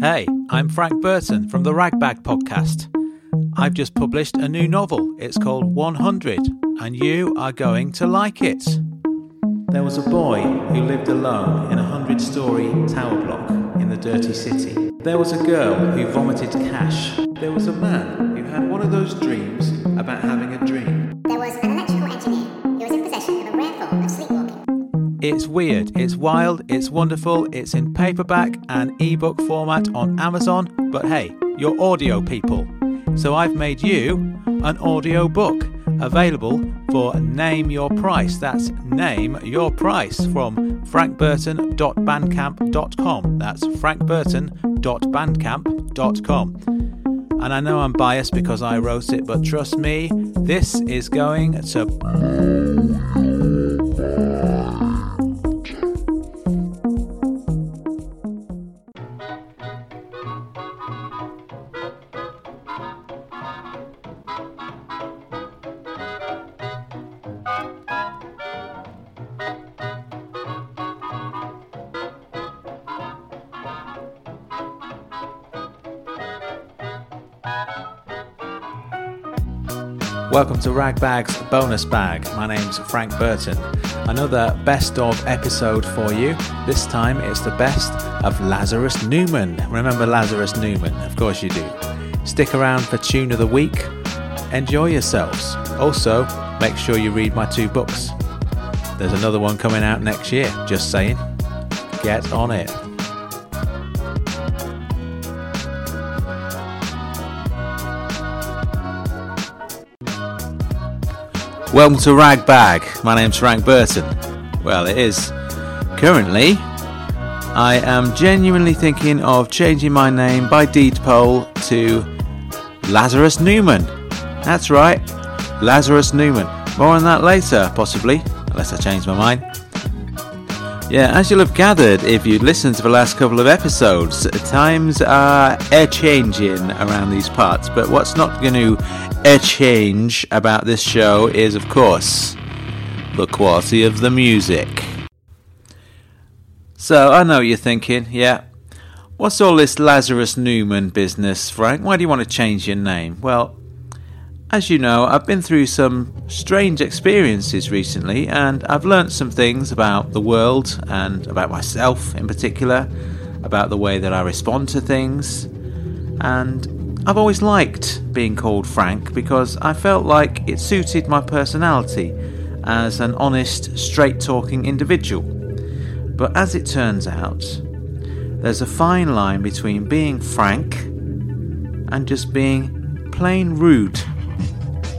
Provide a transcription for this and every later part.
Hey, I'm Frank Burton from the Ragbag Podcast. I've just published a new novel. It's called 100, and you are going to like it. There was a boy who lived alone in a hundred story tower block in the dirty city. There was a girl who vomited cash. There was a man who had one of those dreams about having It's weird, it's wild, it's wonderful, it's in paperback and ebook format on Amazon, but hey, you're audio people. So I've made you an audio book available for Name Your Price. That's Name Your Price from frankburton.bandcamp.com. That's frankburton.bandcamp.com. And I know I'm biased because I wrote it, but trust me, this is going to Welcome to Ragbag's bonus bag. My name's Frank Burton. Another best of episode for you. This time it's the best of Lazarus Newman. Remember Lazarus Newman? Of course you do. Stick around for Tune of the Week. Enjoy yourselves. Also, make sure you read my two books. There's another one coming out next year, just saying. Get on it. Welcome to Ragbag. My name's Frank Burton. Well, it is. Currently, I am genuinely thinking of changing my name by deed poll to Lazarus Newman. That's right, Lazarus Newman. More on that later, possibly, unless I change my mind. Yeah, as you'll have gathered if you've listened to the last couple of episodes, times are a changing around these parts. But what's not going to a change about this show is, of course, the quality of the music. So I know what you're thinking, yeah, what's all this Lazarus Newman business, Frank? Why do you want to change your name? Well, as you know, I've been through some strange experiences recently, and I've learnt some things about the world and about myself in particular, about the way that I respond to things. And I've always liked being called Frank because I felt like it suited my personality as an honest, straight talking individual. But as it turns out, there's a fine line between being frank and just being plain rude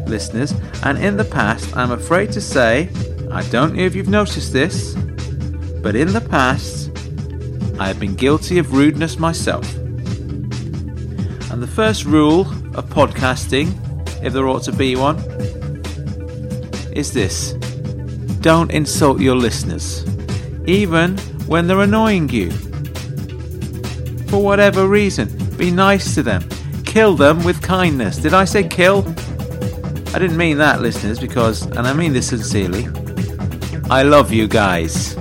listeners, and in the past, I'm afraid to say, I don't know if you've noticed this, but in the past, I have been guilty of rudeness myself. And the first rule of podcasting, if there ought to be one, is this don't insult your listeners, even when they're annoying you. For whatever reason, be nice to them. Kill them with kindness. Did I say kill? I didn't mean that, listeners, because, and I mean this sincerely, I love you guys.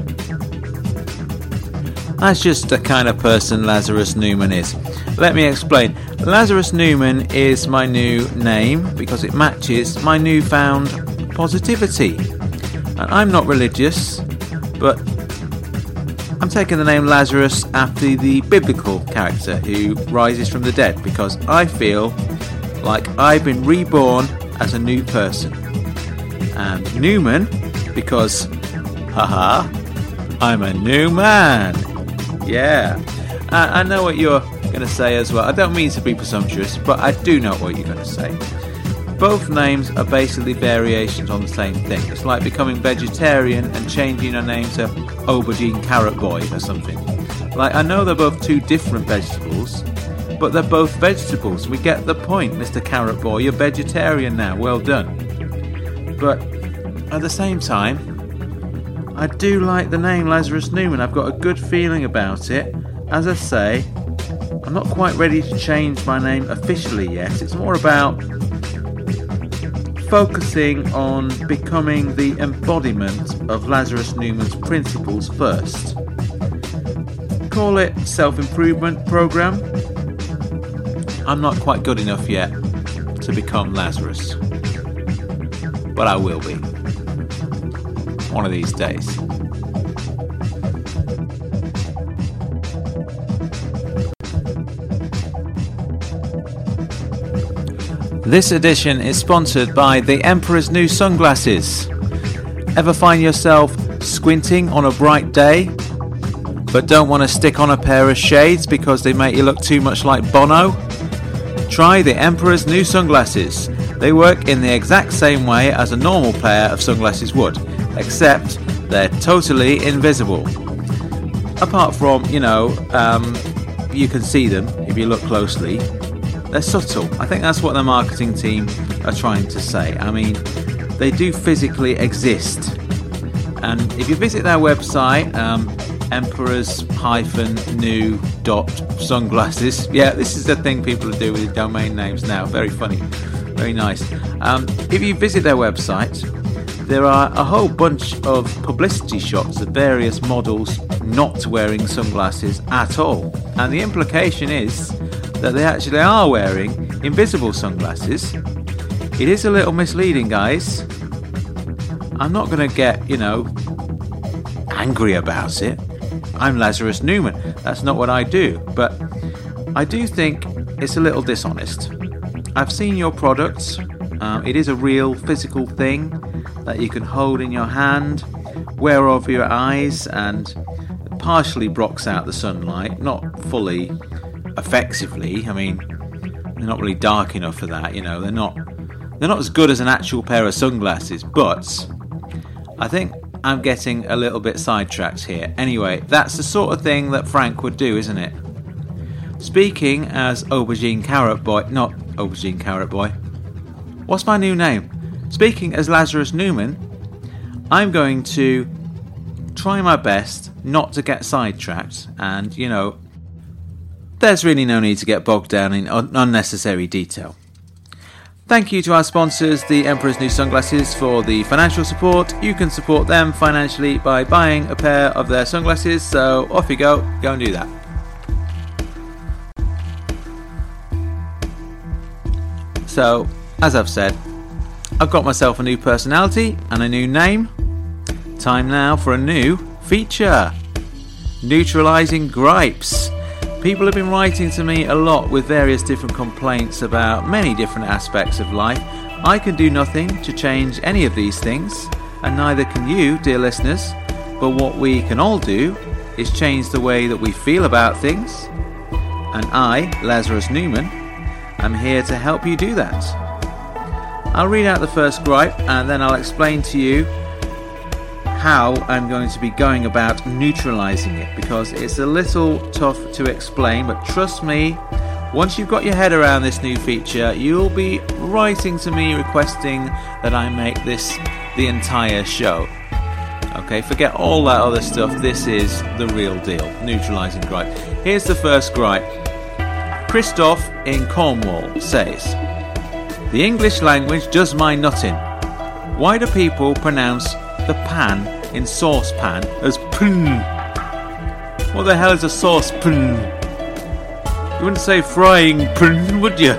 That's just the kind of person Lazarus Newman is. Let me explain. Lazarus Newman is my new name because it matches my newfound positivity. And I'm not religious, but I'm taking the name Lazarus after the biblical character who rises from the dead because I feel like I've been reborn as a new person. And Newman because, haha, I'm a new man. Yeah. I, I know what you're going to say as well. I don't mean to be presumptuous, but I do know what you're going to say. Both names are basically variations on the same thing. It's like becoming vegetarian and changing your name to Aubergine Carrot Boy or something. Like, I know they're both two different vegetables, but they're both vegetables. We get the point, Mr. Carrot Boy. You're vegetarian now. Well done. But at the same time, I do like the name Lazarus Newman. I've got a good feeling about it. As I say, I'm not quite ready to change my name officially yet. It's more about focusing on becoming the embodiment of Lazarus Newman's principles first. call it self improvement program. I'm not quite good enough yet to become Lazarus, but I will be one of these days. This edition is sponsored by the Emperor's New Sunglasses. Ever find yourself squinting on a bright day, but don't want to stick on a pair of shades because they make you look too much like Bono? Try the Emperor's New Sunglasses. They work in the exact same way as a normal pair of sunglasses would, except they're totally invisible. Apart from, you know, um, you can see them if you look closely, they're subtle. I think that's what the marketing team are trying to say. I mean, they do physically exist. And if you visit their website, um, emperors-new dot sunglasses. Yeah, this is the thing people do with domain names now. Very funny, very nice. Um, if you visit their website, there are a whole bunch of publicity shots of various models not wearing sunglasses at all. And the implication is that they actually are wearing invisible sunglasses. It is a little misleading, guys. I'm not going to get, you know, angry about it. I'm Lazarus Newman. That's not what I do. But I do think it's a little dishonest. I've seen your products. Um, it is a real physical thing that you can hold in your hand, wear over your eyes, and partially blocks out the sunlight, not fully effectively. I mean, they're not really dark enough for that. You know, they're not they're not as good as an actual pair of sunglasses. But I think I'm getting a little bit sidetracked here. Anyway, that's the sort of thing that Frank would do, isn't it? Speaking as Aubergine Carrot Boy, not Aubergine Carrot Boy. What's my new name? Speaking as Lazarus Newman, I'm going to try my best not to get sidetracked and, you know, there's really no need to get bogged down in un- unnecessary detail. Thank you to our sponsors, the Emperor's New Sunglasses, for the financial support. You can support them financially by buying a pair of their sunglasses, so off you go, go and do that. So, as I've said, I've got myself a new personality and a new name. Time now for a new feature Neutralizing Gripes. People have been writing to me a lot with various different complaints about many different aspects of life. I can do nothing to change any of these things, and neither can you, dear listeners. But what we can all do is change the way that we feel about things. And I, Lazarus Newman, am here to help you do that. I'll read out the first gripe and then I'll explain to you how I'm going to be going about neutralizing it because it's a little tough to explain, but trust me, once you've got your head around this new feature, you'll be writing to me requesting that I make this the entire show. Okay, forget all that other stuff. This is the real deal. Neutralizing gripe. Here's the first gripe. Christoph in Cornwall says, The English language does my nutting. Why do people pronounce the pan in saucepan as pun? What the hell is a saucepan? You wouldn't say frying pan, would you?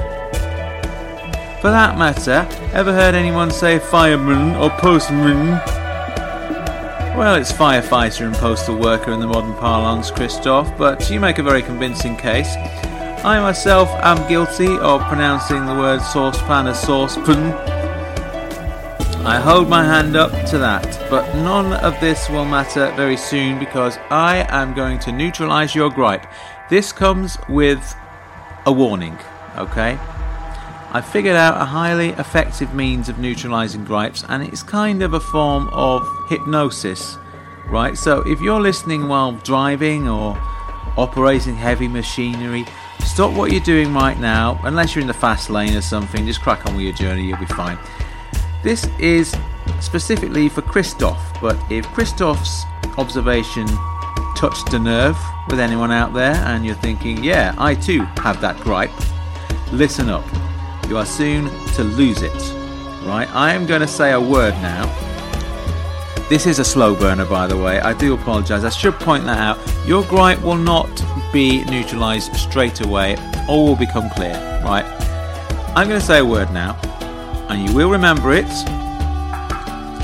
For that matter, ever heard anyone say fireman or postman? Well, it's firefighter and postal worker in the modern parlance, Christoph, but you make a very convincing case. I myself am guilty of pronouncing the word saucepan as saucepan. I hold my hand up to that, but none of this will matter very soon because I am going to neutralize your gripe. This comes with a warning, okay? I figured out a highly effective means of neutralizing gripes, and it's kind of a form of hypnosis, right? So if you're listening while driving or operating heavy machinery, stop what you're doing right now, unless you're in the fast lane or something, just crack on with your journey, you'll be fine. This is specifically for Christoph, but if Christoph's observation touched a nerve with anyone out there and you're thinking, yeah, I too have that gripe, listen up. You are soon to lose it. Right? I am going to say a word now. this is a slow burner, by the way. I do apologise. I should point that out. Your gripe will not be neutralised straight away. All will become clear. Right. I'm going to say a word now, and you will remember it,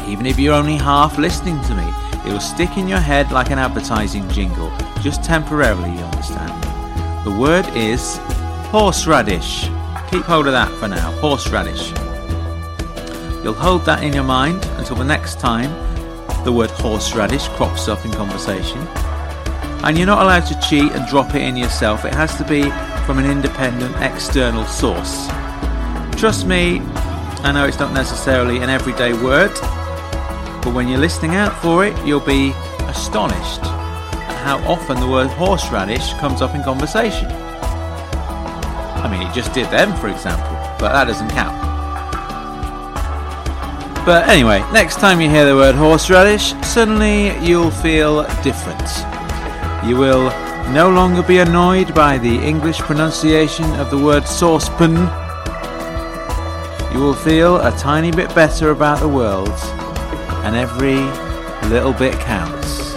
even if you're only half listening to me. It will stick in your head like an advertising jingle, just temporarily, you understand. The word is horseradish. Keep hold of that for now. Horseradish. You'll hold that in your mind until the next time the word horseradish crops up in conversation. And you're not allowed to cheat and drop it in yourself, it has to be from an independent external source. Trust me, I know it's not necessarily an everyday word, but when you're listening out for it, you'll be astonished at how often the word horseradish comes up in conversation. I mean, it just did then, for example, but that doesn't count. But anyway, next time you hear the word horseradish, suddenly you'll feel different. You will no longer be annoyed by the English pronunciation of the word saucepan. You will feel a tiny bit better about the world, and every little bit counts.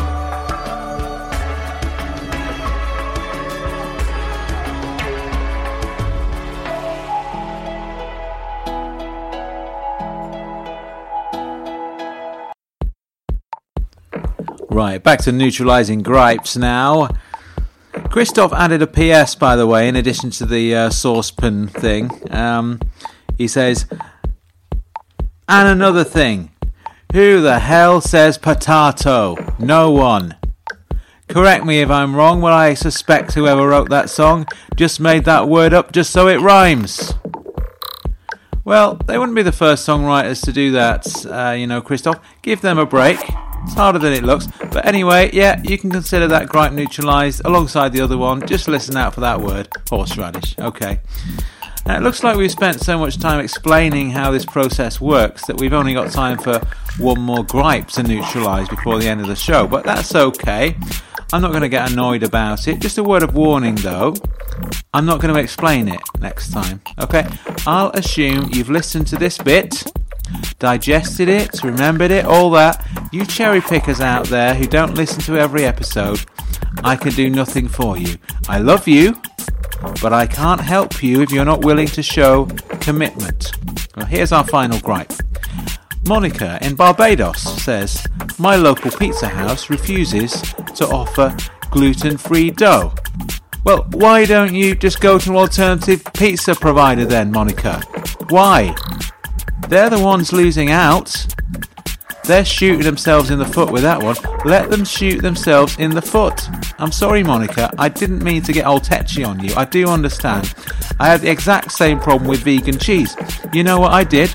Right, back to neutralising gripes now. Christoph added a PS, by the way, in addition to the uh, saucepan thing. Um, he says, and another thing. Who the hell says potato? No one. Correct me if I'm wrong, but I suspect whoever wrote that song just made that word up just so it rhymes. Well, they wouldn't be the first songwriters to do that, uh, you know, Christoph. Give them a break. It's harder than it looks. But anyway, yeah, you can consider that gripe neutralised alongside the other one. Just listen out for that word horseradish. Okay. Now, it looks like we've spent so much time explaining how this process works that we've only got time for one more gripe to neutralise before the end of the show, but that's okay. I'm not going to get annoyed about it. Just a word of warning though. I'm not going to explain it next time. Okay? I'll assume you've listened to this bit, digested it, remembered it, all that. You cherry pickers out there who don't listen to every episode, I can do nothing for you. I love you, but I can't help you if you're not willing to show commitment. Well, here's our final gripe. Monica in Barbados says, My local pizza house refuses to offer gluten free dough. Well, why don't you just go to an alternative pizza provider then, Monica? Why? They're the ones losing out. They're shooting themselves in the foot with that one. Let them shoot themselves in the foot. I'm sorry, Monica. I didn't mean to get all tetchy on you. I do understand. I had the exact same problem with vegan cheese. You know what I did?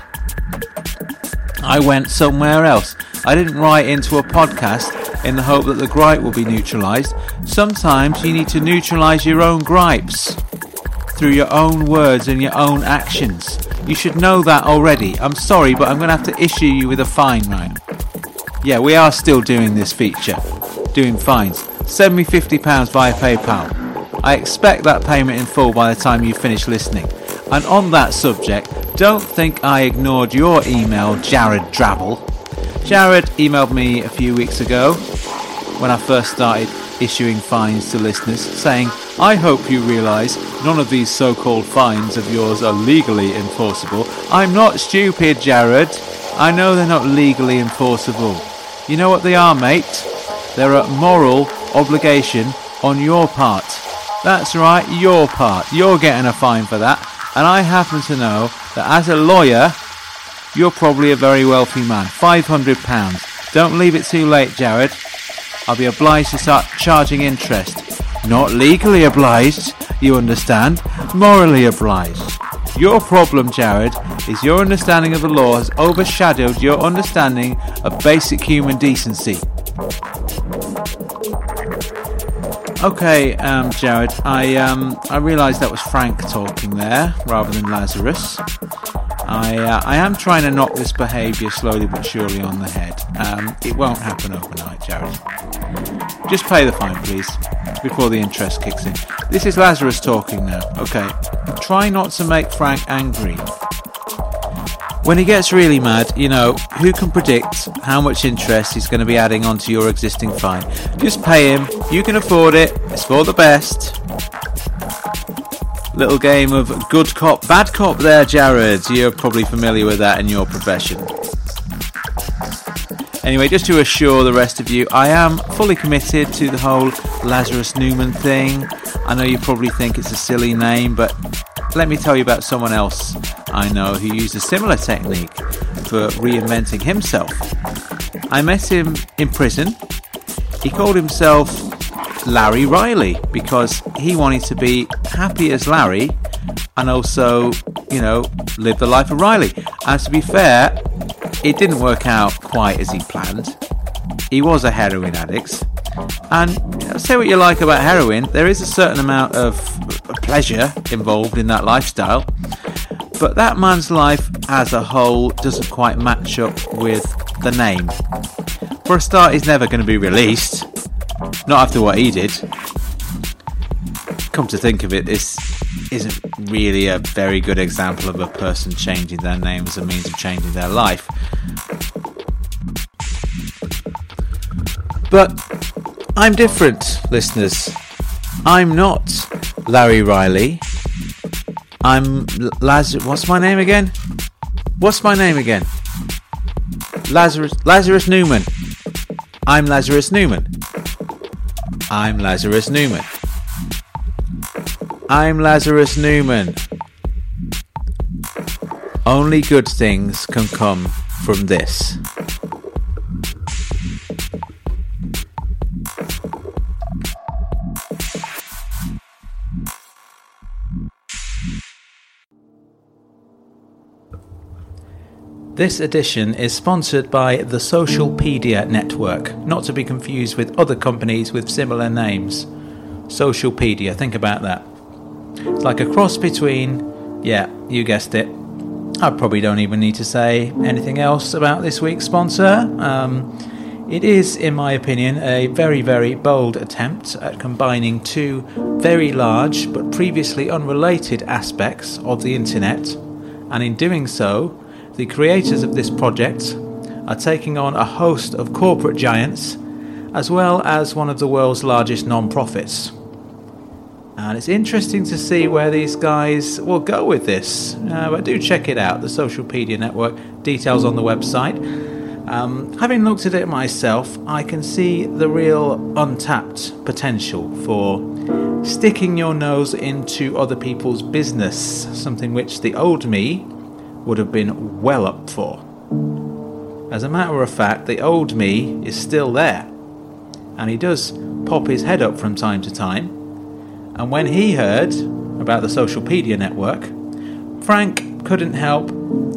I went somewhere else. I didn't write into a podcast in the hope that the gripe will be neutralised. Sometimes you need to neutralise your own gripes through your own words and your own actions. You should know that already. I'm sorry, but I'm going to have to issue you with a fine, right? Yeah, we are still doing this feature, doing fines. Send me £50 via PayPal. I expect that payment in full by the time you finish listening. And on that subject, don't think I ignored your email, Jared Drabble. Jared emailed me a few weeks ago when I first started issuing fines to listeners, saying, I hope you realise none of these so called fines of yours are legally enforceable. I'm not stupid, Jared. I know they're not legally enforceable. You know what they are, mate? They're a moral obligation on your part. That's right, your part. You're getting a fine for that. And I happen to know that as a lawyer, you're probably a very wealthy man. £500. Don't leave it too late, Jared. I'll be obliged to start charging interest. Not legally obliged, you understand, morally obliged. Your problem, Jared, is your understanding of the law has overshadowed your understanding of basic human decency. Okay, um, Jared, I um, I realised that was Frank talking there rather than Lazarus. I uh, I am trying to knock this behaviour slowly but surely on the head. Um, it won't happen overnight, Jared. Just pay the fine, please, before the interest kicks in. This is Lazarus talking now. Okay, try not to make Frank angry. When he gets really mad, you know, who can predict how much interest he's going to be adding onto your existing fine? Just pay him. You can afford it. It's for the best. Little game of good cop, bad cop there, Jared. You're probably familiar with that in your profession. Anyway, just to assure the rest of you, I am fully committed to the whole Lazarus Newman thing. I know you probably think it's a silly name, but let me tell you about someone else I know who used a similar technique for reinventing himself. I met him in prison. He called himself Larry Riley because he wanted to be happy as Larry and also, you know, live the life of Riley. And to be fair, it didn't work out quite as he planned. He was a heroin addict. And say what you like about heroin, there is a certain amount of pleasure involved in that lifestyle. But that man's life as a whole doesn't quite match up with the name. For a start, he's never going to be released. Not after what he did. Come to think of it, this isn't really a very good example of a person changing their name as a means of changing their life. But I'm different, listeners. I'm not Larry Riley. I'm Lazarus. What's my name again? What's my name again? Lazarus Lazarus Newman. I'm Lazarus Newman. I'm Lazarus Newman. I'm Lazarus Newman. Only good things can come from this. This edition is sponsored by the Socialpedia Network, not to be confused with other companies with similar names. Socialpedia, think about that. It's like a cross between, yeah, you guessed it. I probably don't even need to say anything else about this week's sponsor. Um, it is, in my opinion, a very, very bold attempt at combining two very large but previously unrelated aspects of the internet, and in doing so, the creators of this project are taking on a host of corporate giants as well as one of the world's largest non profits. And it's interesting to see where these guys will go with this. Uh, but do check it out, the Socialpedia Network, details on the website. Um, having looked at it myself, I can see the real untapped potential for sticking your nose into other people's business, something which the old me would have been well up for. As a matter of fact, the old me is still there, and he does pop his head up from time to time. And when he heard about the Socialpedia network, Frank couldn't help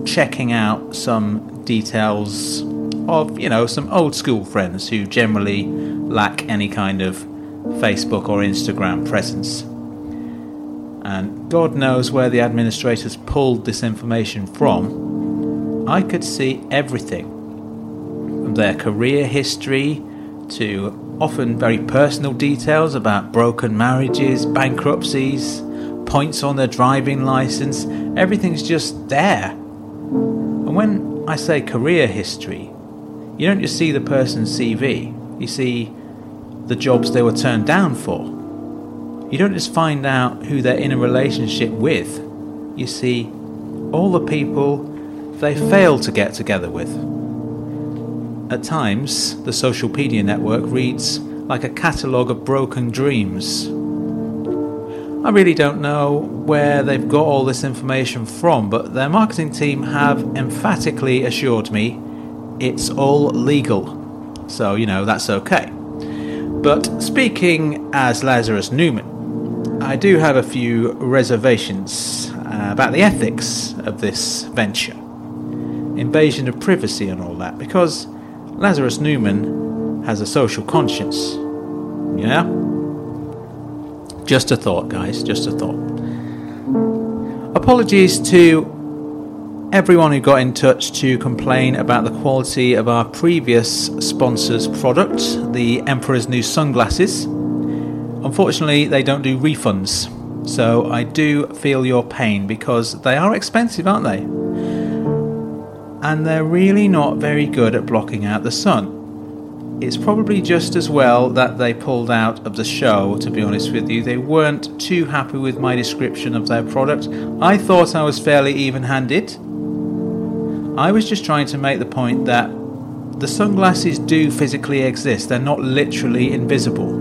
checking out some details of, you know, some old school friends who generally lack any kind of Facebook or Instagram presence. And God knows where the administrators pulled this information from, I could see everything from their career history to often very personal details about broken marriages, bankruptcies, points on their driving license. Everything's just there. And when I say career history, you don't just see the person's CV, you see the jobs they were turned down for you don't just find out who they're in a relationship with, you see all the people they fail to get together with. At times, the Socialpedia network reads like a catalogue of broken dreams. I really don't know where they've got all this information from, but their marketing team have emphatically assured me it's all legal. So, you know, that's okay. But speaking as Lazarus Newman, I do have a few reservations uh, about the ethics of this venture, invasion of privacy and all that, because Lazarus Newman has a social conscience. Yeah? Just a thought, guys, just a thought. Apologies to everyone who got in touch to complain about the quality of our previous sponsor's product, the Emperor's New Sunglasses. Unfortunately, they don't do refunds, so I do feel your pain because they are expensive, aren't they? And they're really not very good at blocking out the sun. It's probably just as well that they pulled out of the show, to be honest with you. They weren't too happy with my description of their product. I thought I was fairly even handed. I was just trying to make the point that the sunglasses do physically exist, they're not literally invisible.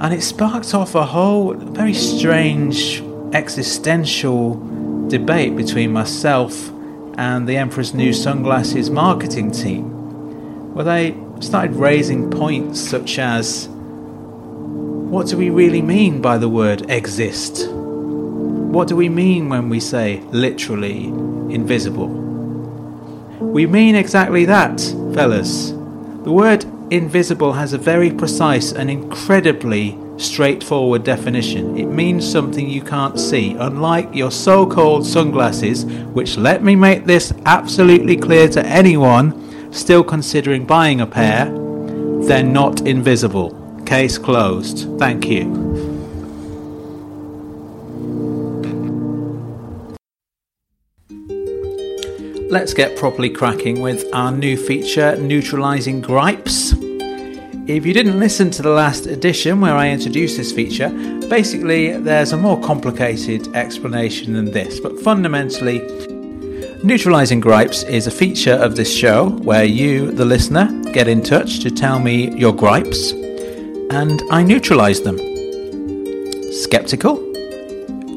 And it sparked off a whole very strange existential debate between myself and the Emperor's New Sunglasses marketing team, where they started raising points such as what do we really mean by the word exist? What do we mean when we say literally invisible? We mean exactly that, fellas. The word invisible has a very precise and incredibly straightforward definition. It means something you can't see, unlike your so called sunglasses, which let me make this absolutely clear to anyone still considering buying a pair, they're not invisible. Case closed. Thank you. Let's get properly cracking with our new feature, Neutralizing Gripes. If you didn't listen to the last edition where I introduced this feature, basically there's a more complicated explanation than this, but fundamentally, Neutralizing Gripes is a feature of this show where you, the listener, get in touch to tell me your gripes and I neutralize them. Skeptical?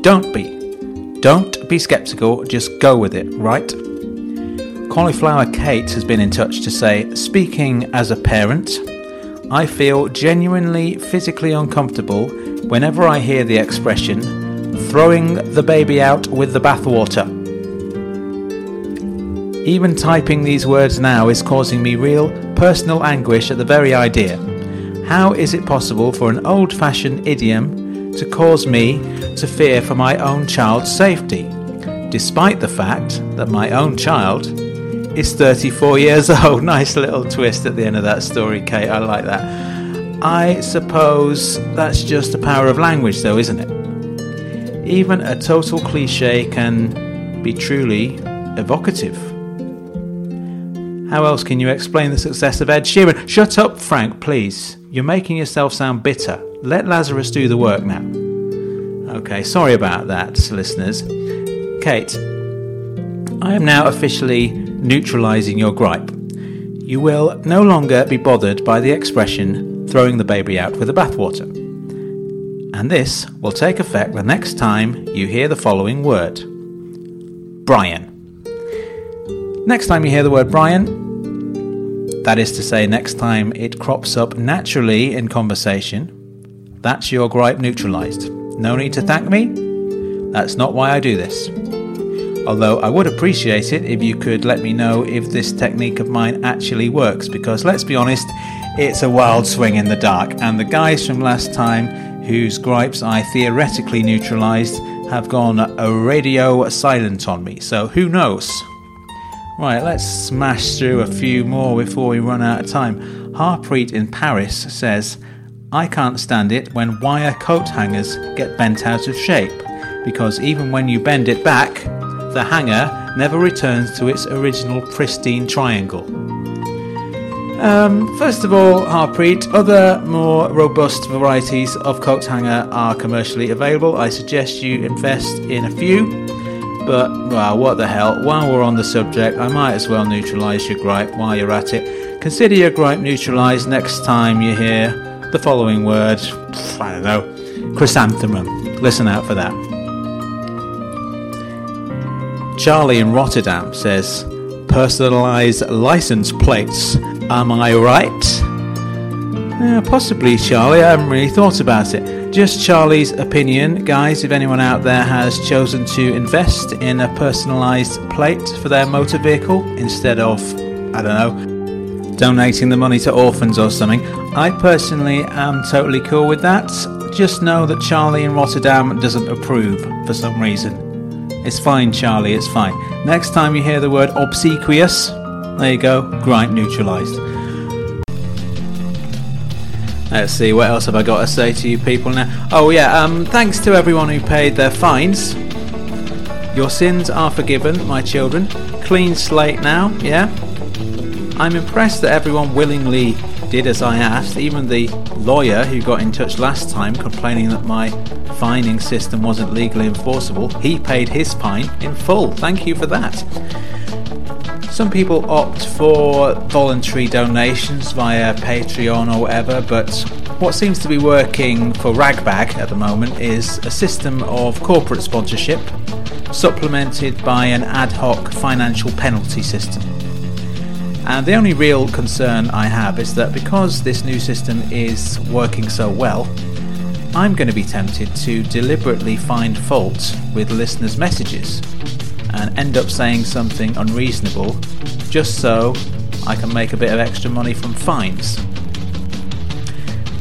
Don't be. Don't be skeptical, just go with it, right? Cauliflower Kate has been in touch to say, speaking as a parent, I feel genuinely physically uncomfortable whenever I hear the expression, throwing the baby out with the bathwater. Even typing these words now is causing me real personal anguish at the very idea. How is it possible for an old fashioned idiom to cause me to fear for my own child's safety, despite the fact that my own child is 34 years old? Nice little twist at the end of that story, Kate. I like that. I suppose that's just the power of language, though, isn't it? Even a total cliche can be truly evocative. How else can you explain the success of Ed Sheeran? Shut up, Frank, please. You're making yourself sound bitter. Let Lazarus do the work now. Okay, sorry about that, listeners. Kate, I am now officially neutralising your gripe. You will no longer be bothered by the expression throwing the baby out with the bathwater. And this will take effect the next time you hear the following word Brian. Next time you hear the word Brian, that is to say, next time it crops up naturally in conversation, that's your gripe neutralized. No need to thank me. That's not why I do this. Although I would appreciate it if you could let me know if this technique of mine actually works, because let's be honest, it's a wild swing in the dark, and the guys from last time whose gripes I theoretically neutralized have gone a radio silent on me, so who knows? Right, let's smash through a few more before we run out of time. Harpreet in Paris says, I can't stand it when wire coat hangers get bent out of shape, because even when you bend it back, the hanger never returns to its original pristine triangle. Um, first of all, Harpreet, other more robust varieties of coat hanger are commercially available. I suggest you invest in a few. But, well, what the hell, while we're on the subject, I might as well neutralise your gripe while you're at it. Consider your gripe neutralised next time you hear the following word, I don't know, chrysanthemum. Listen out for that. Charlie in Rotterdam says, personalised license plates. Am I right? Uh, possibly, Charlie. I haven't really thought about it. Just Charlie's opinion, guys. If anyone out there has chosen to invest in a personalised plate for their motor vehicle instead of, I don't know, donating the money to orphans or something, I personally am totally cool with that. Just know that Charlie in Rotterdam doesn't approve for some reason. It's fine, Charlie, it's fine. Next time you hear the word obsequious, there you go, grind neutralised. Let's see, what else have I got to say to you people now? Oh, yeah, um, thanks to everyone who paid their fines. Your sins are forgiven, my children. Clean slate now, yeah? I'm impressed that everyone willingly did as I asked, even the lawyer who got in touch last time complaining that my fining system wasn't legally enforceable, he paid his fine in full. Thank you for that. Some people opt for voluntary donations via Patreon or whatever, but what seems to be working for Ragbag at the moment is a system of corporate sponsorship supplemented by an ad hoc financial penalty system. And the only real concern I have is that because this new system is working so well, I'm going to be tempted to deliberately find fault with listeners' messages and end up saying something unreasonable just so I can make a bit of extra money from fines.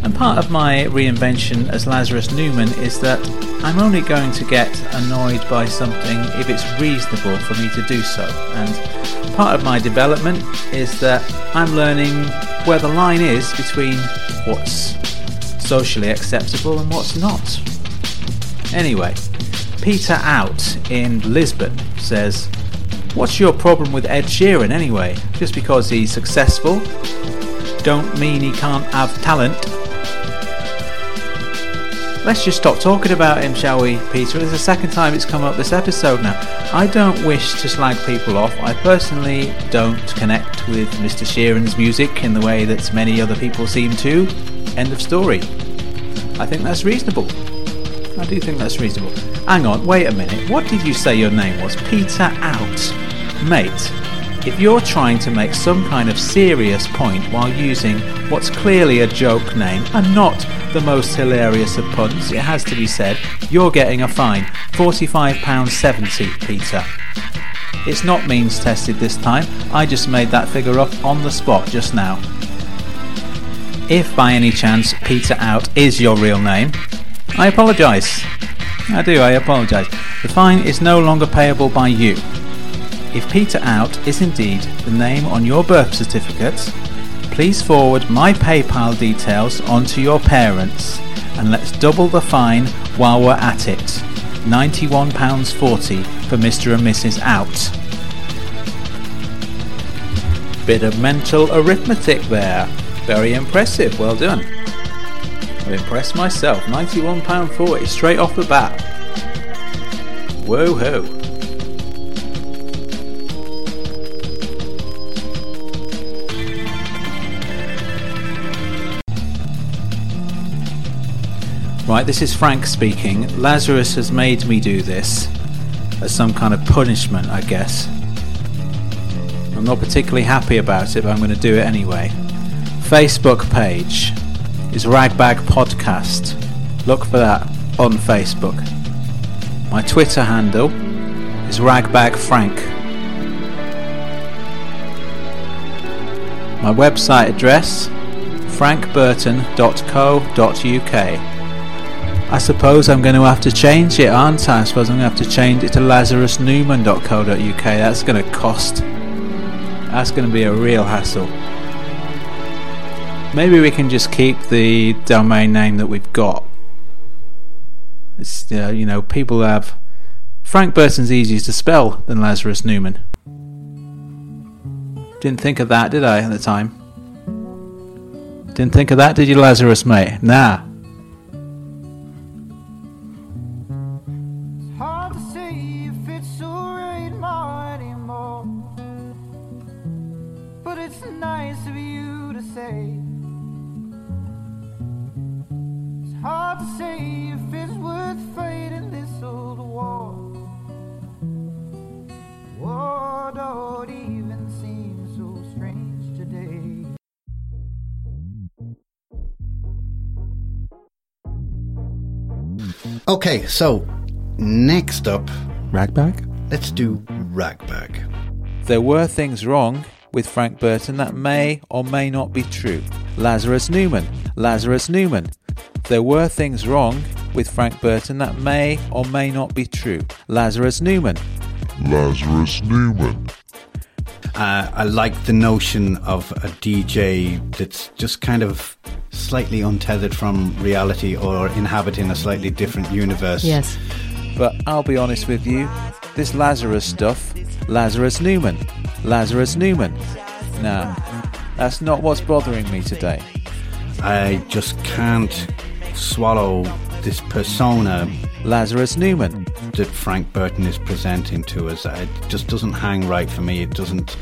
And part of my reinvention as Lazarus Newman is that I'm only going to get annoyed by something if it's reasonable for me to do so. And part of my development is that I'm learning where the line is between what's socially acceptable and what's not. Anyway, Peter Out in Lisbon says, What's your problem with Ed Sheeran anyway? Just because he's successful don't mean he can't have talent. Let's just stop talking about him, shall we, Peter? It's the second time it's come up this episode now. I don't wish to slag people off. I personally don't connect with Mr. Sheeran's music in the way that many other people seem to. End of story. I think that's reasonable. I do think that's reasonable. Hang on, wait a minute. What did you say your name was? Peter Out. Mate, if you're trying to make some kind of serious point while using what's clearly a joke name and not the most hilarious of puns, it has to be said, you're getting a fine. £45.70, Peter. It's not means tested this time, I just made that figure up on the spot just now. If by any chance Peter Out is your real name, I apologise. I do, I apologise. The fine is no longer payable by you. If Peter Out is indeed the name on your birth certificate, please forward my PayPal details onto your parents and let's double the fine while we're at it. £91.40 for Mr. and Mrs. Out. Bit of mental arithmetic there. Very impressive, well done. I'm impressed myself. £91.40 straight off the bat. Whoa ho. Right, this is Frank speaking. Lazarus has made me do this as some kind of punishment, I guess. I'm not particularly happy about it, but I'm going to do it anyway. Facebook page is Ragbag Podcast. Look for that on Facebook. My Twitter handle is Ragbag Frank. My website address frankburton.co.uk. I suppose I'm going to have to change it, aren't I? I suppose I'm going to have to change it to lazarusnewman.co.uk. That's going to cost. That's going to be a real hassle. Maybe we can just keep the domain name that we've got. It's, uh, you know, people have. Frank Burton's easier to spell than Lazarus Newman. Didn't think of that, did I, at the time? Didn't think of that, did you, Lazarus, mate? Nah. Okay, so next up, Ragbag? let's do Ragbag. There were things wrong with Frank Burton that may or may not be true. Lazarus Newman. Lazarus Newman. There were things wrong with Frank Burton that may or may not be true. Lazarus Newman. Lazarus Newman. Uh, I like the notion of a DJ that's just kind of slightly untethered from reality or inhabiting a slightly different universe. Yes. But I'll be honest with you, this Lazarus stuff, Lazarus Newman, Lazarus Newman. No, that's not what's bothering me today. I just can't swallow this persona Lazarus Newman. that Frank Burton is presenting to us. It just doesn't hang right for me. It doesn't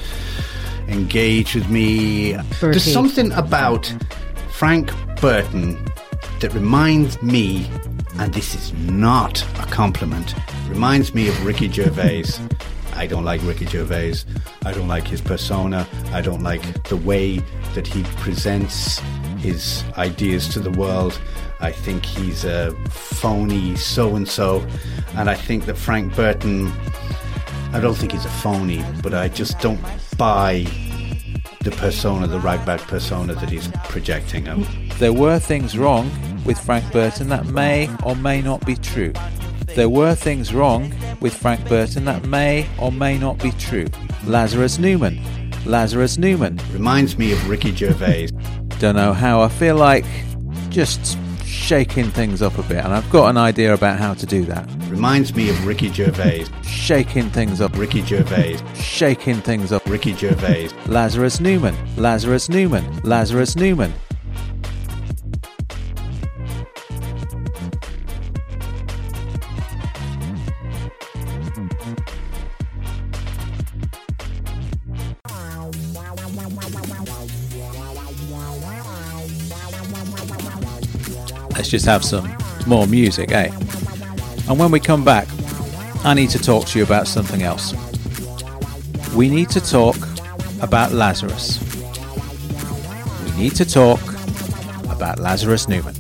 engage with me. There's something about Frank Burton that reminds me, and this is not a compliment, reminds me of Ricky Gervais. I don't like Ricky Gervais. I don't like his persona. I don't like the way that he presents his ideas to the world. I think he's a phony so and so. And I think that Frank Burton, I don't think he's a phony, but I just don't buy the persona, the right back persona that he's projecting. Um, There were things wrong with Frank Burton that may or may not be true. There were things wrong with Frank Burton that may or may not be true. Lazarus Newman. Lazarus Newman. reminds me of Ricky Gervais. Don't know how. I feel like just shaking things up a bit, and I've got an idea about how to do that. reminds me of Ricky Gervais. Shaking things up, Ricky Gervais. shaking things up. Ricky Gervais. Lazarus Newman. Lazarus Newman. Lazarus Newman. Just have some more music, eh? And when we come back, I need to talk to you about something else. We need to talk about Lazarus. We need to talk about Lazarus Newman.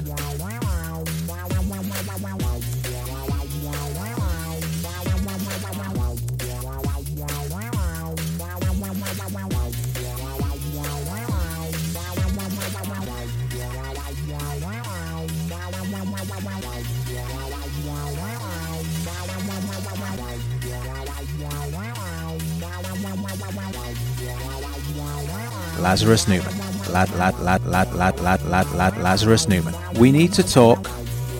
Lazarus Newman. Lad, lad, lad, lad, lad, lad, lad, lad, Lazarus Newman. We need to talk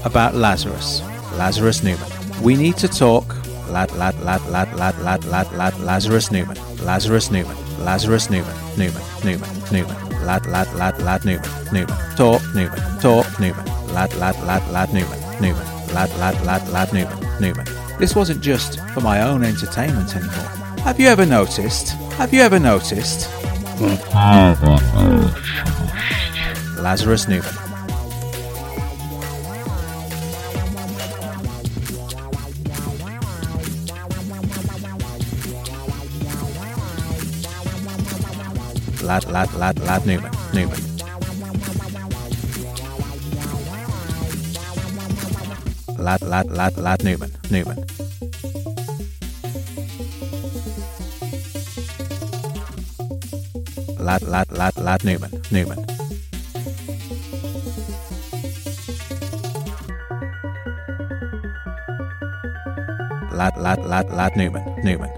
about Lazarus. Lazarus Newman. We need to talk. Lad, lad, lad, lad, lad, lad, lad, lad, Lazarus Newman. Lazarus Newman. Lazarus Newman. Newman. Newman. Newman. Lad, lad, lad, lad, Newman. Newman. Talk, Newman. Talk, Newman. Lad, lad, lad, lad, Newman. Newman. Lad, lad, lad, lad, Newman. Newman. This wasn't just for my own entertainment anymore. Have you ever noticed? Have you ever noticed? Lazarus Newman. Lad, lad, lad, lad Newman. Newman. Lad, lad, lad, lad Newman. Newman. Lad, lad, lad, lad Newman. Newman. Lad, lad, lad, lad Newman. Newman.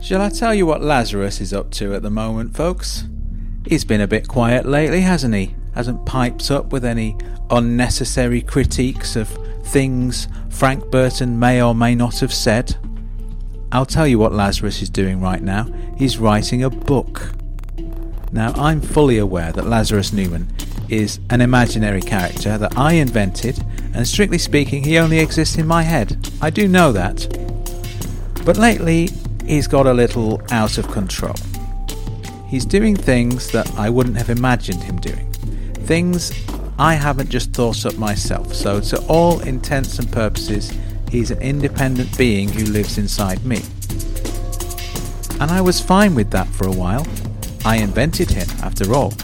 Shall I tell you what Lazarus is up to at the moment, folks? He's been a bit quiet lately, hasn't he? Hasn't piped up with any unnecessary critiques of things Frank Burton may or may not have said. I'll tell you what Lazarus is doing right now. He's writing a book. Now, I'm fully aware that Lazarus Newman is an imaginary character that I invented, and strictly speaking, he only exists in my head. I do know that. But lately, he's got a little out of control. He's doing things that I wouldn't have imagined him doing. Things I haven't just thought up myself. So, to all intents and purposes, he's an independent being who lives inside me. And I was fine with that for a while. I invented him, after all.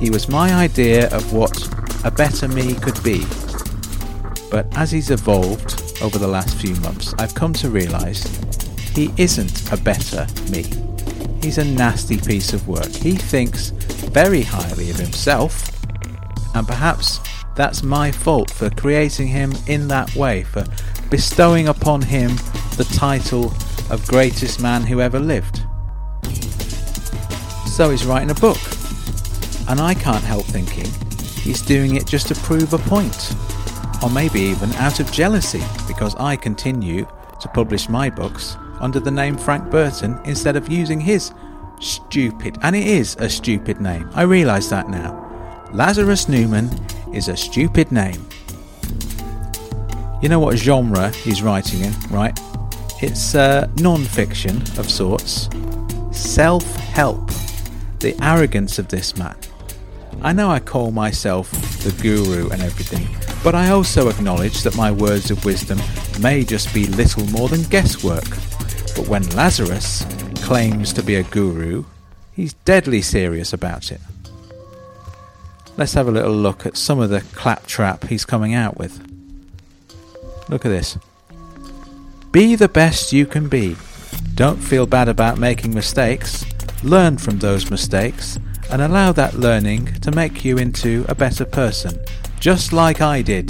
He was my idea of what a better me could be. But as he's evolved over the last few months, I've come to realise he isn't a better me. He's a nasty piece of work. He thinks very highly of himself, and perhaps that's my fault for creating him in that way, for bestowing upon him the title of greatest man who ever lived. So he's writing a book. And I can't help thinking he's doing it just to prove a point. Or maybe even out of jealousy because I continue to publish my books under the name Frank Burton instead of using his stupid, and it is a stupid name. I realise that now. Lazarus Newman is a stupid name. You know what genre he's writing in, right? It's uh, non fiction of sorts. Self help. The arrogance of this man. I know I call myself the guru and everything, but I also acknowledge that my words of wisdom may just be little more than guesswork. But when Lazarus claims to be a guru, he's deadly serious about it. Let's have a little look at some of the claptrap he's coming out with. Look at this. Be the best you can be. Don't feel bad about making mistakes. Learn from those mistakes and allow that learning to make you into a better person, just like I did.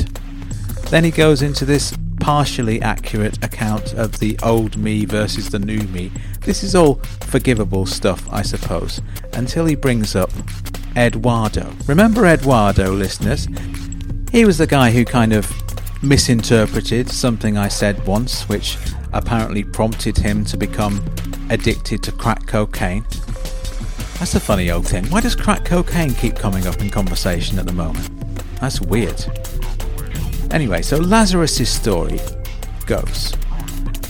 Then he goes into this partially accurate account of the old me versus the new me. This is all forgivable stuff, I suppose, until he brings up Eduardo. Remember Eduardo, listeners? He was the guy who kind of misinterpreted something I said once, which apparently prompted him to become addicted to crack cocaine. That's a funny old thing. Why does crack cocaine keep coming up in conversation at the moment? That's weird. Anyway, so Lazarus's story goes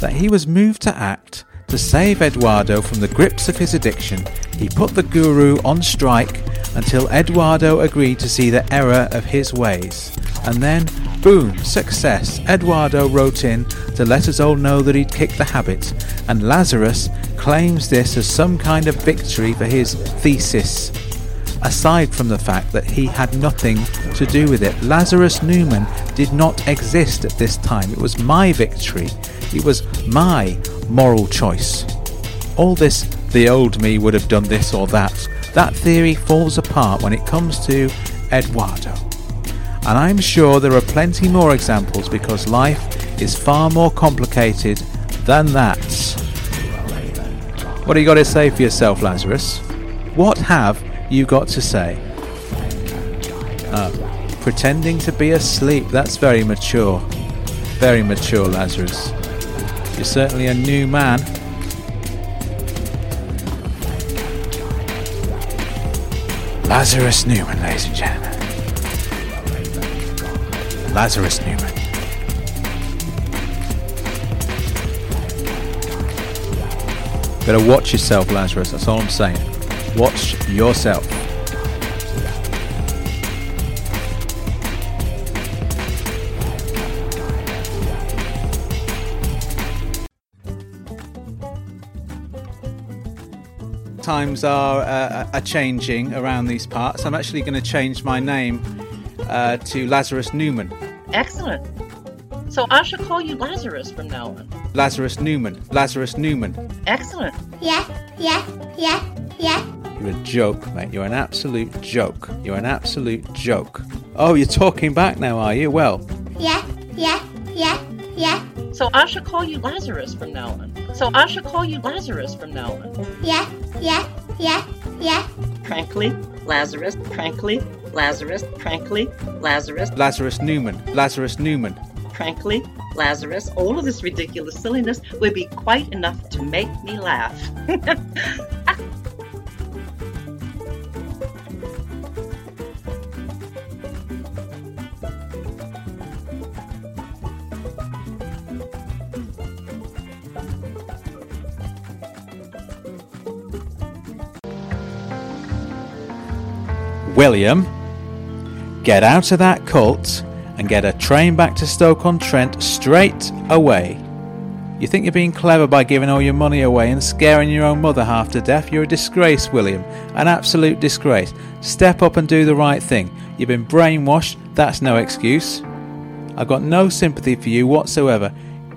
that he was moved to act to save Eduardo from the grips of his addiction. He put the guru on strike until Eduardo agreed to see the error of his ways. And then, boom, success. Eduardo wrote in to let us all know that he'd kicked the habit, and Lazarus claims this as some kind of victory for his thesis. Aside from the fact that he had nothing to do with it, Lazarus Newman did not exist at this time. It was my victory. It was my moral choice. All this, the old me would have done this or that. That theory falls apart when it comes to Eduardo. And I'm sure there are plenty more examples because life is far more complicated than that. What do you got to say for yourself, Lazarus? What have you got to say? Uh, pretending to be asleep. That's very mature. Very mature, Lazarus. You're certainly a new man. Lazarus Newman, ladies and gentlemen. Lazarus Newman. Better watch yourself, Lazarus. That's all I'm saying. Watch yourself. Times are uh, are changing around these parts. I'm actually going to change my name uh, to Lazarus Newman. Excellent. So I should call you Lazarus from now on. Lazarus Newman. Lazarus Newman. Excellent. Yeah, yeah, yeah, yeah. You're a joke, mate. You're an absolute joke. You're an absolute joke. Oh, you're talking back now, are you? Well, Yeah, yeah, yeah, yeah, So I should call you Lazarus from now on. So I should call you Lazarus from now on. yeah, yeah, yeah, yeah. Frankly, Lazarus. Frankly, Lazarus. Frankly, Lazarus. Lazarus Newman. Lazarus Newman. Frankly, Lazarus. All of this ridiculous silliness would be quite enough to make me laugh. William, get out of that cult and get a train back to Stoke-on-Trent straight away. You think you're being clever by giving all your money away and scaring your own mother half to death? You're a disgrace, William. An absolute disgrace. Step up and do the right thing. You've been brainwashed, that's no excuse. I've got no sympathy for you whatsoever.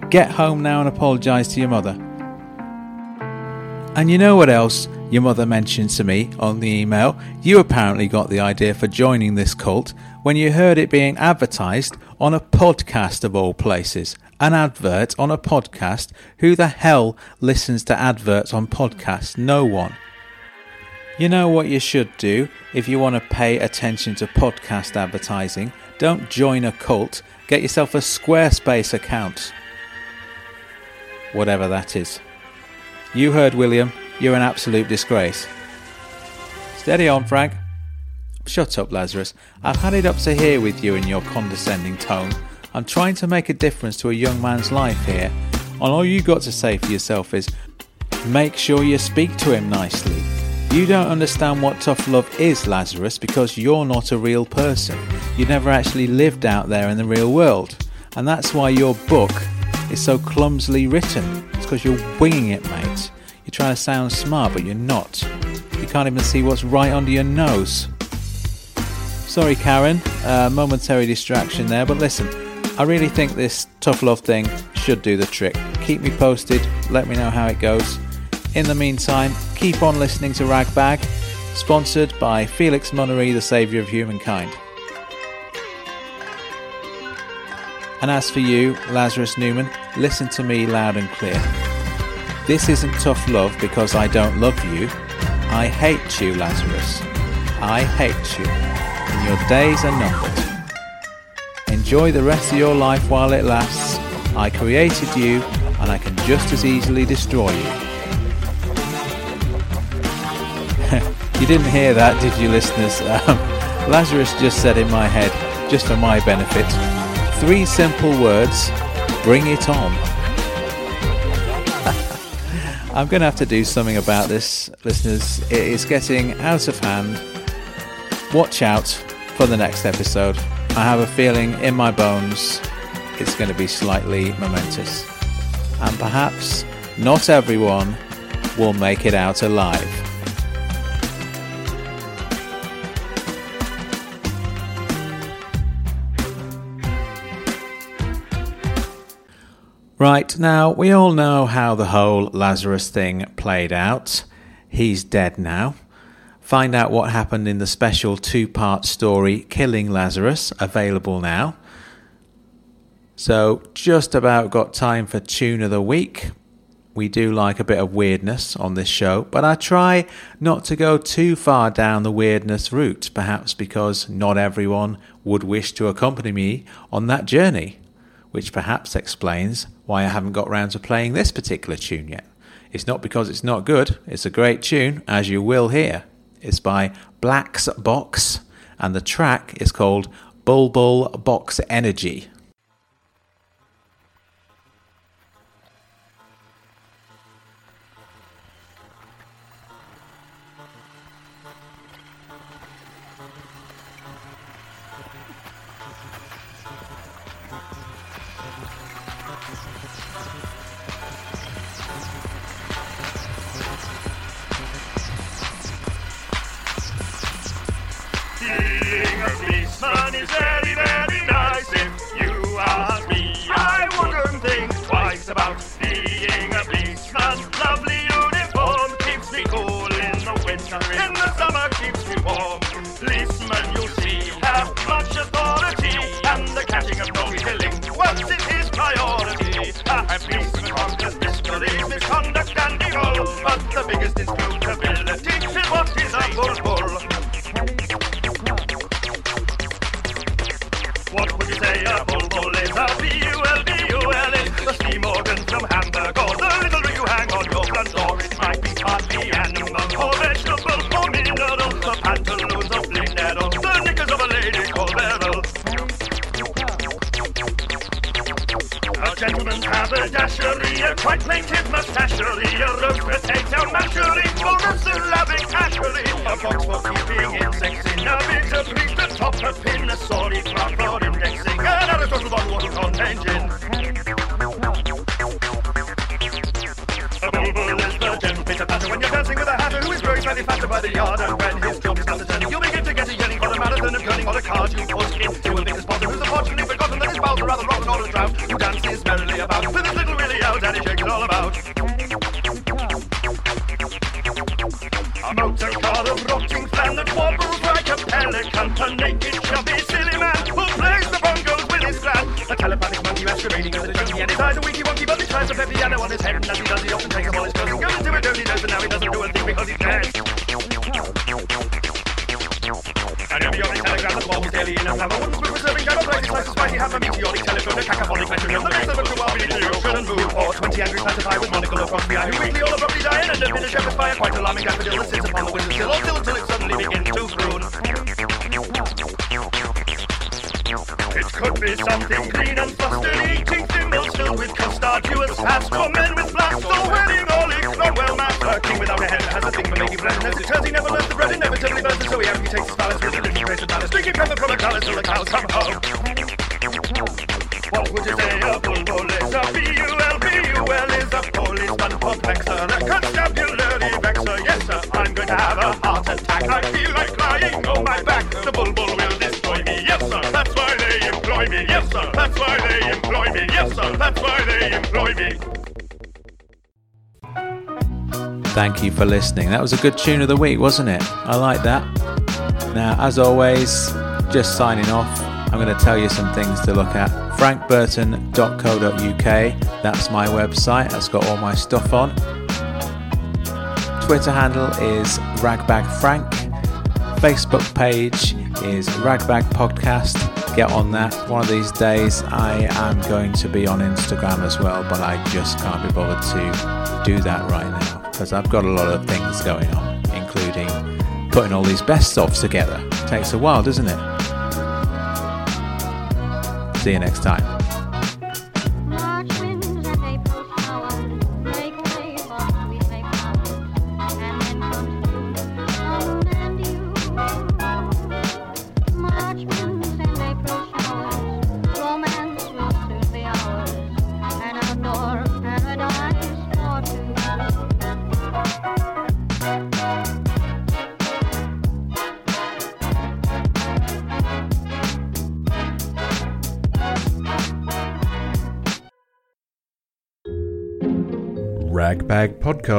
Get home now and apologise to your mother. And you know what else your mother mentioned to me on the email? You apparently got the idea for joining this cult when you heard it being advertised on a podcast of all places. An advert on a podcast? Who the hell listens to adverts on podcasts? No one. You know what you should do if you want to pay attention to podcast advertising? Don't join a cult, get yourself a Squarespace account. Whatever that is. You heard William, you're an absolute disgrace. Steady on, Frank. Shut up, Lazarus. I've had it up to here with you in your condescending tone. I'm trying to make a difference to a young man's life here. And all you got to say for yourself is make sure you speak to him nicely. You don't understand what tough love is, Lazarus, because you're not a real person. You never actually lived out there in the real world. And that's why your book is so clumsily written. It's because you're winging it, mate. You're trying to sound smart, but you're not. You can't even see what's right under your nose. Sorry, Karen, uh, momentary distraction there, but listen, I really think this tough love thing should do the trick. Keep me posted, let me know how it goes. In the meantime, keep on listening to Ragbag, sponsored by Felix Munnery, the saviour of humankind. And as for you, Lazarus Newman, listen to me loud and clear. This isn't tough love because I don't love you. I hate you, Lazarus. I hate you. And your days are numbered. Enjoy the rest of your life while it lasts. I created you, and I can just as easily destroy you. You didn't hear that, did you, listeners? Um, Lazarus just said in my head, just for my benefit, three simple words bring it on. I'm going to have to do something about this, listeners. It is getting out of hand. Watch out for the next episode. I have a feeling in my bones it's going to be slightly momentous. And perhaps not everyone will make it out alive. Right, now we all know how the whole Lazarus thing played out. He's dead now. Find out what happened in the special two part story Killing Lazarus, available now. So, just about got time for Tune of the Week. We do like a bit of weirdness on this show, but I try not to go too far down the weirdness route, perhaps because not everyone would wish to accompany me on that journey which perhaps explains why I haven't got round to playing this particular tune yet. It's not because it's not good, it's a great tune, as you will hear. It's by Black's Box, and the track is called Bulbul Box Energy. Is very, very nice. If you ask me, I wouldn't think twice about being a policeman. Lovely uniform keeps me cool in the winter. In the summer keeps me warm. Policemen, you see, have much authority, and the catching of no killing once his priority. A policeman conquers mystery, misconduct, and evil, but the biggest inscrutability slightly fatter by the yard, and when his job is turning, you'll begin to get a yelling for the marathon of turning on a card you put into a bigger spot who's unfortunately forgotten that his bowels are rather rotten or a drought, who dances merrily about with his little willy out and he shakes it all about. A motor car of rotting fan that wobbles like a pelican. A naked, chubby, silly man who plays the bongos with his clan. A telepathic monkey masquerading as a junkie and his eyes are winky wonky, but he tries to play piano on his head. And as he does, he often takes up all his clothes and goes into a dirty nose. And now he doesn't do a thing because he's dead. The eye, who weekly all dying, and a village shepherd's fire, quite alarming upon the windowsill, all till till it suddenly begins to. It could be something clean and flustered, eating thimbles filled with custard, viewers has for men with flaps, or wedding all leaks, not well master, king without a head, has a thing for making bread, and as it turns he never learns the bread, inevitably burns, so he amputates his phallus with a little trace of malice, drinking from a chalice till the cows come home. What would you say I feel like on my back. The will destroy me. Yes, sir, that's why they employ me. Yes, sir, that's why they employ me. Yes, sir, that's why they employ me. Thank you for listening. That was a good tune of the week, wasn't it? I like that. Now, as always, just signing off, I'm going to tell you some things to look at. frankburton.co.uk, that's my website, that's got all my stuff on. Twitter handle is ragbagfrank. Facebook page is Ragbag Podcast. Get on that. One of these days, I am going to be on Instagram as well, but I just can't be bothered to do that right now because I've got a lot of things going on, including putting all these best ofs together. Takes a while, doesn't it? See you next time.